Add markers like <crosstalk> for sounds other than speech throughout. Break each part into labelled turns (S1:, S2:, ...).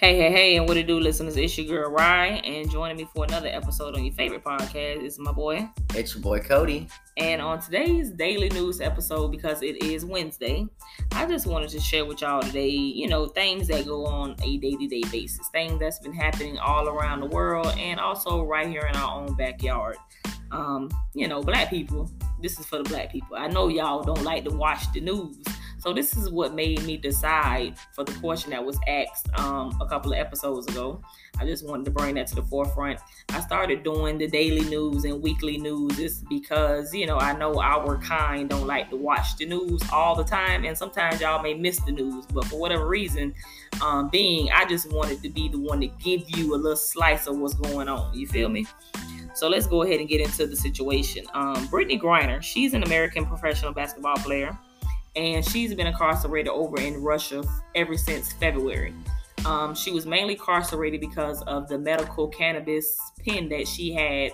S1: Hey, hey, hey, and what it do, listeners? It's your girl Rye, and joining me for another episode on your favorite podcast is my boy.
S2: It's your boy Cody.
S1: And on today's daily news episode, because it is Wednesday, I just wanted to share with y'all today, you know, things that go on a day to day basis, things that's been happening all around the world, and also right here in our own backyard. Um, you know, black people, this is for the black people. I know y'all don't like to watch the news so this is what made me decide for the question that was asked um, a couple of episodes ago. I just wanted to bring that to the forefront. I started doing the daily news and weekly news is because you know I know our kind don't like to watch the news all the time, and sometimes y'all may miss the news. But for whatever reason, um, being I just wanted to be the one to give you a little slice of what's going on. You feel me? So let's go ahead and get into the situation. Um, Brittney Griner, she's an American professional basketball player and she's been incarcerated over in Russia ever since February. Um, she was mainly incarcerated because of the medical cannabis pen that she had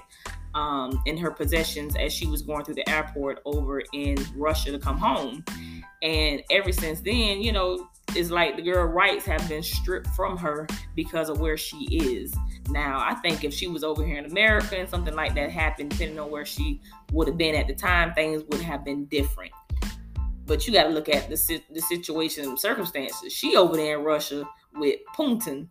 S1: um, in her possessions as she was going through the airport over in Russia to come home. And ever since then, you know, it's like the girl rights have been stripped from her because of where she is. Now, I think if she was over here in America and something like that happened, depending on where she would have been at the time, things would have been different. But you got to look at the the situation and circumstances. She over there in Russia with Putin,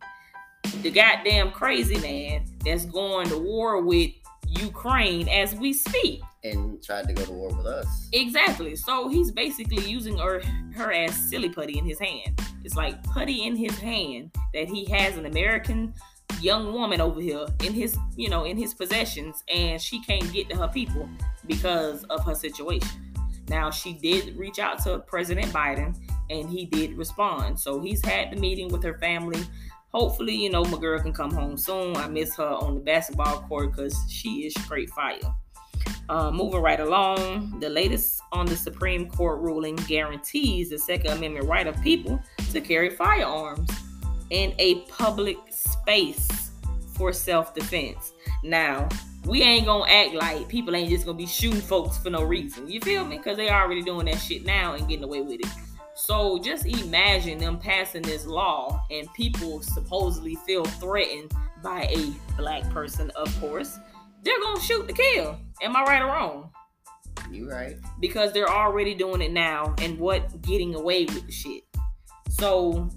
S1: the goddamn crazy man that's going to war with Ukraine as we speak.
S2: And tried to go to war with us.
S1: Exactly. So he's basically using her her as silly putty in his hand. It's like putty in his hand that he has an American young woman over here in his, you know, in his possessions, and she can't get to her people because of her situation. Now, she did reach out to President Biden and he did respond. So he's had the meeting with her family. Hopefully, you know, my girl can come home soon. I miss her on the basketball court because she is straight fire. Uh, moving right along, the latest on the Supreme Court ruling guarantees the Second Amendment right of people to carry firearms in a public space for self defense. Now, we ain't gonna act like people ain't just gonna be shooting folks for no reason. You feel me? Because they already doing that shit now and getting away with it. So just imagine them passing this law and people supposedly feel threatened by a black person, of course. They're gonna shoot to kill. Am I right or wrong?
S2: You right.
S1: Because they're already doing it now and what getting away with the shit. So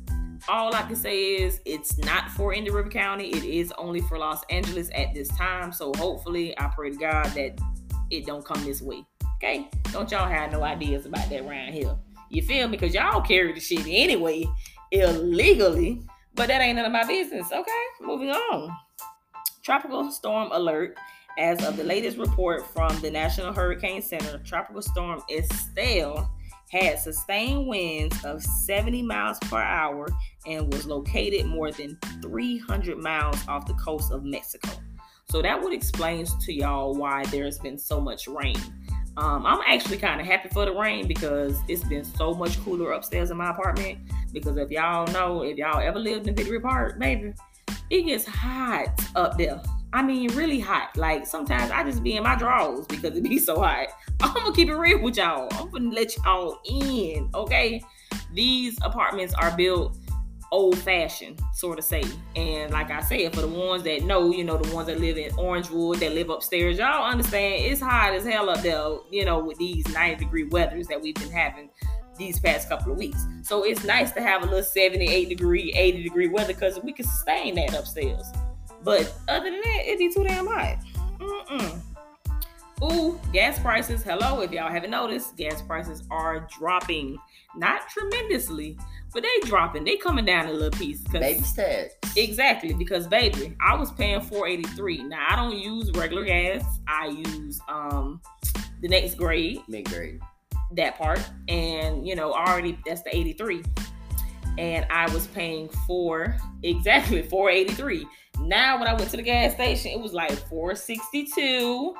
S1: all I can say is it's not for Indian River County. It is only for Los Angeles at this time. So hopefully, I pray to God that it don't come this way. Okay? Don't y'all have no ideas about that around here. You feel me? Because y'all carry the shit anyway, illegally. But that ain't none of my business. Okay? Moving on. Tropical storm alert. As of the latest report from the National Hurricane Center, Tropical Storm Estelle had sustained winds of 70 miles per hour and was located more than 300 miles off the coast of Mexico. So that would explain to y'all why there's been so much rain. Um, I'm actually kind of happy for the rain because it's been so much cooler upstairs in my apartment. Because if y'all know, if y'all ever lived in Victory Park, baby, it gets hot up there. I mean, really hot. Like sometimes I just be in my drawers because it be so hot. <laughs> I'm gonna keep it real with y'all. I'm gonna let y'all in, okay? These apartments are built old fashioned, sort of say. And like I said, for the ones that know, you know, the ones that live in Orangewood, that live upstairs, y'all understand it's hot as hell up there, you know, with these 90 degree weathers that we've been having these past couple of weeks. So it's nice to have a little 78 degree, 80 degree weather because we can sustain that upstairs. But other than that, it'd be too damn hot. Gas prices. Hello, if y'all haven't noticed, gas prices are dropping. Not tremendously, but they dropping. They coming down a little piece.
S2: Baby steps.
S1: Exactly, because baby, I was paying 483. Now I don't use regular gas. I use um the next grade.
S2: Mid grade.
S1: That part. And you know, already that's the 83. And I was paying for exactly 483. Now when I went to the gas station, it was like 462. Ooh.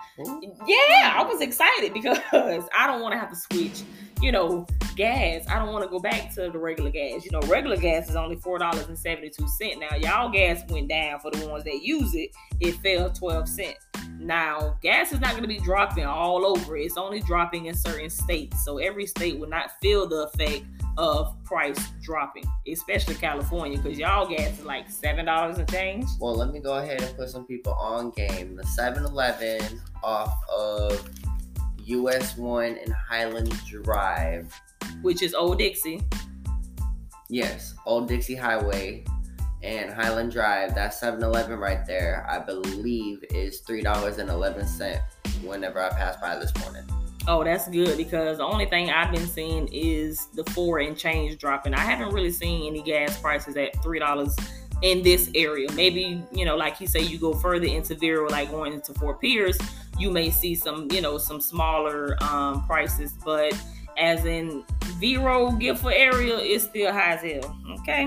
S1: Yeah, I was excited because <laughs> I don't want to have to switch, you know, gas. I don't want to go back to the regular gas. You know, regular gas is only four dollars and seventy two cent. Now y'all gas went down for the ones that use it. It fell twelve cent. Now gas is not going to be dropping all over. It's only dropping in certain states. So every state will not feel the effect of price dropping, especially California, because y'all gas is like seven dollars and change.
S2: Well, let me go ahead and put some people on game. The 7-Eleven off of US One and Highland Drive.
S1: Which is Old Dixie.
S2: Yes, Old Dixie Highway and Highland Drive. That 7-Eleven right there, I believe, is three dollars and eleven cent. Whenever I passed by this morning.
S1: Oh, that's good because the only thing I've been seeing is the four and change dropping. I haven't really seen any gas prices at three dollars in this area. Maybe, you know, like you say, you go further into Vero, like going into Fort Pierce, you may see some, you know, some smaller um, prices. But as in Vero, Gifford area, it's still high as hell. Okay.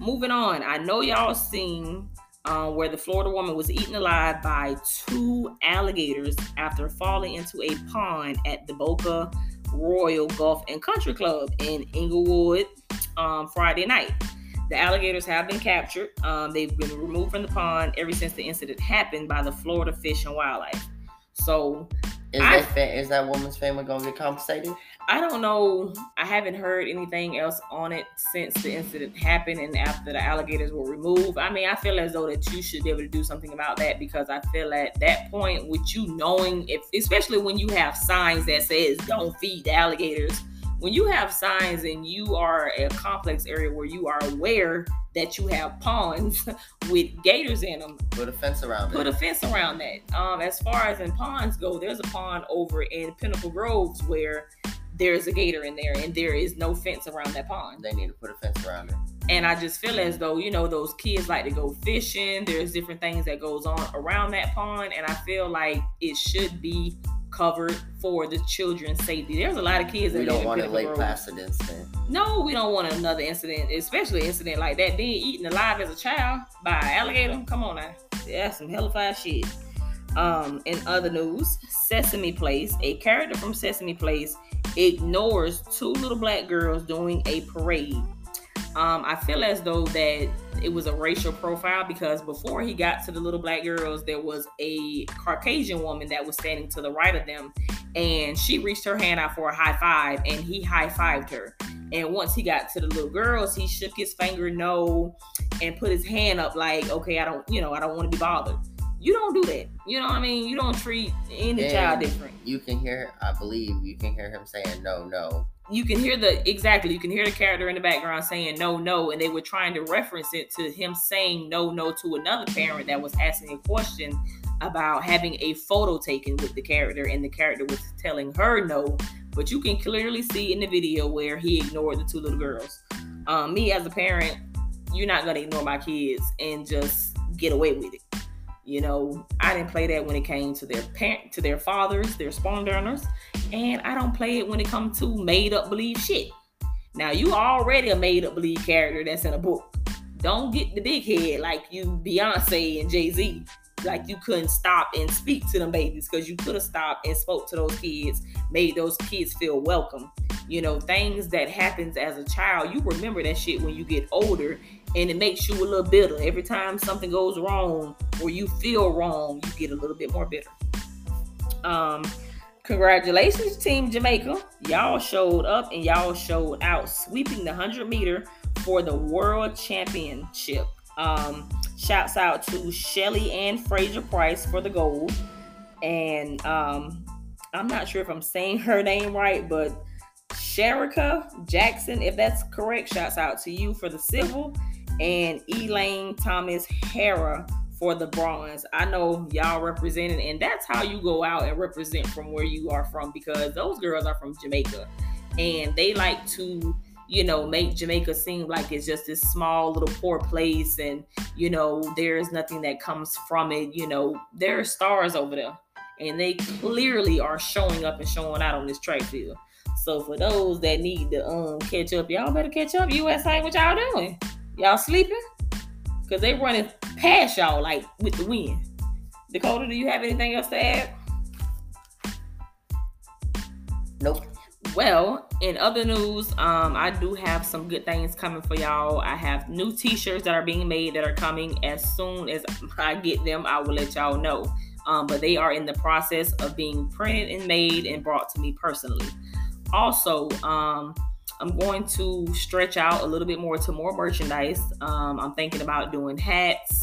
S1: Moving on. I know y'all seen uh, where the Florida woman was eaten alive by two alligators after falling into a pond at the Boca Royale Golf and Country Club in Englewood um, Friday night. The alligators have been captured. Um, they've been removed from the pond ever since the incident happened by the Florida Fish and Wildlife. So,
S2: is I, that fa- is that woman's family gonna get compensated?
S1: I don't know. I haven't heard anything else on it since the incident happened and after the alligators were removed. I mean, I feel as though that you should be able to do something about that because I feel at that point, with you knowing, if especially when you have signs that says "Don't feed the alligators," when you have signs and you are a complex area where you are aware that you have ponds <laughs> with gators in them.
S2: Put a fence around
S1: Put it. a fence around that. Um, as far as in ponds go, there's a pond over in Pinnacle Groves where there's a gator in there and there is no fence around that pond.
S2: They need to put a fence around it.
S1: And I just feel as though, you know, those kids like to go fishing. There's different things that goes on around that pond. And I feel like it should be covered for the children's safety. There's a lot of kids
S2: we don't want a Lake Placid incident.
S1: No, we don't want another incident, especially an incident like that. Being eaten alive as a child by an alligator. Come on now. That's some hellified shit. Um, in other news, Sesame Place, a character from Sesame Place ignores two little black girls doing a parade. Um, I feel as though that it was a racial profile because before he got to the little black girls, there was a Caucasian woman that was standing to the right of them, and she reached her hand out for a high five, and he high fived her. And once he got to the little girls, he shook his finger no and put his hand up like, okay, I don't, you know, I don't want to be bothered. You don't do that. You know what I mean? You don't treat any and child different.
S2: You can hear, I believe, you can hear him saying no, no.
S1: You can hear the exactly. You can hear the character in the background saying no, no, and they were trying to reference it to him saying no, no to another parent that was asking a question about having a photo taken with the character, and the character was telling her no. But you can clearly see in the video where he ignored the two little girls. Um, me as a parent, you're not gonna ignore my kids and just get away with it. You know, I didn't play that when it came to their parent, to their fathers, their spawn donors, and I don't play it when it comes to made up believe shit. Now you already a made up believe character that's in a book. Don't get the big head like you Beyonce and Jay Z. Like you couldn't stop and speak to them babies because you could have stopped and spoke to those kids, made those kids feel welcome. You know, things that happens as a child, you remember that shit when you get older and it makes you a little bitter. Every time something goes wrong or you feel wrong, you get a little bit more bitter. Um, congratulations, Team Jamaica. Y'all showed up and y'all showed out, sweeping the 100 meter for the World Championship. Um, shouts out to Shelly-Ann Fraser-Pryce for the gold. And um, I'm not sure if I'm saying her name right, but Shericka Jackson, if that's correct, shouts out to you for the silver and Elaine Thompson-Herah for the bronze. I know y'all represented, and that's how you go out and represent from where you are from because those girls are from Jamaica and they like to, you know, make Jamaica seem like it's just this small little poor place and, you know, there's nothing that comes from it. You know, there are stars over there and they clearly are showing up and showing out on this track field. So for those that need to um catch up, y'all better catch up. USA, what y'all doing? Y'all sleeping? Cause they running past y'all like with the wind. Dakota, do you have anything else to add?
S2: Nope.
S1: Well, in other news, um, I do have some good things coming for y'all. I have new t-shirts that are being made that are coming as soon as <laughs> I get them. I will let y'all know. Um, but they are in the process of being printed and made and brought to me personally. Also, um, I'm going to stretch out a little bit more to more merchandise. Um, I'm thinking about doing hats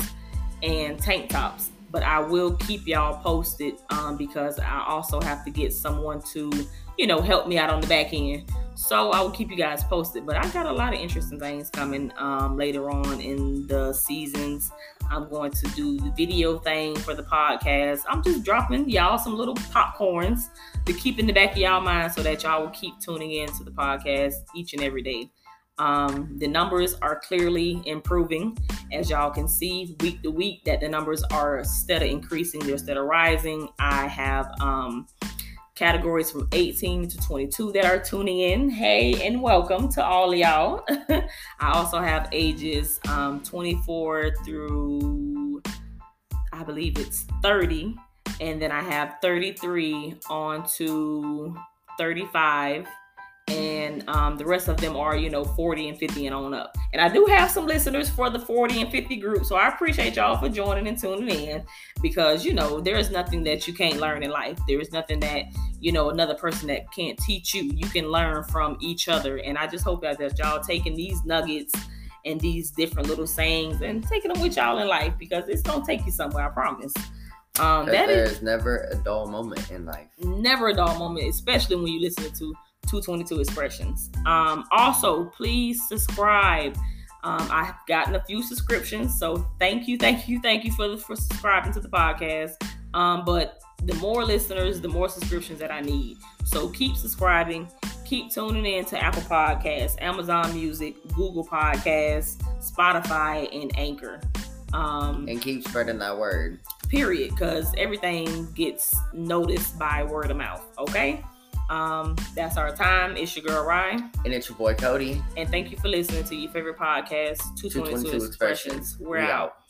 S1: and tank tops, but I will keep y'all posted um, because I also have to get someone to, you know, help me out on the back end. So I will keep you guys posted. But I got a lot of interesting things coming um, later on in the seasons. I'm going to do the video thing for the podcast. I'm just dropping y'all some little popcorns to keep in the back of y'all mind so that y'all will keep tuning in to the podcast each and every day. Um, the numbers are clearly improving, as y'all can see week to week. That the numbers are instead of increasing, they're instead of rising. I have um, categories from 18 to 22 that are tuning in. Hey, and welcome to all y'all. <laughs> I also have ages um, 24 through, I believe it's 30. And then I have 33 on to 35 and um, the rest of them are you know 40 and 50 and on up. And i do have some listeners for the 40 and 50 group so i appreciate y'all for joining and tuning in because you know there is nothing that you can't learn in life. There is nothing that you know another person that can't teach you. You can learn from each other. And i just hope that, y'all taking these nuggets and these different little sayings and taking them with y'all in life because it's gonna take you somewhere i promise.
S2: Um, that is, never a dull moment in life.
S1: Never a dull moment, especially when you listen to 222 expressions. Um, also, please subscribe. Um, I've gotten a few subscriptions, so thank you, thank you, thank you for the, for subscribing to the podcast. Um, but the more listeners, the more subscriptions that I need. So keep subscribing, keep tuning in to Apple Podcasts, Amazon Music, Google Podcasts, Spotify, and Anchor.
S2: Um, and keep spreading that word.
S1: Period, because everything gets noticed by word of mouth. Okay. Um, that's our time. It's your girl Ryan.
S2: And it's your boy Cody.
S1: And thank you for listening to your favorite podcast, 222, 222 Expressions. Expressions. We're we out. out.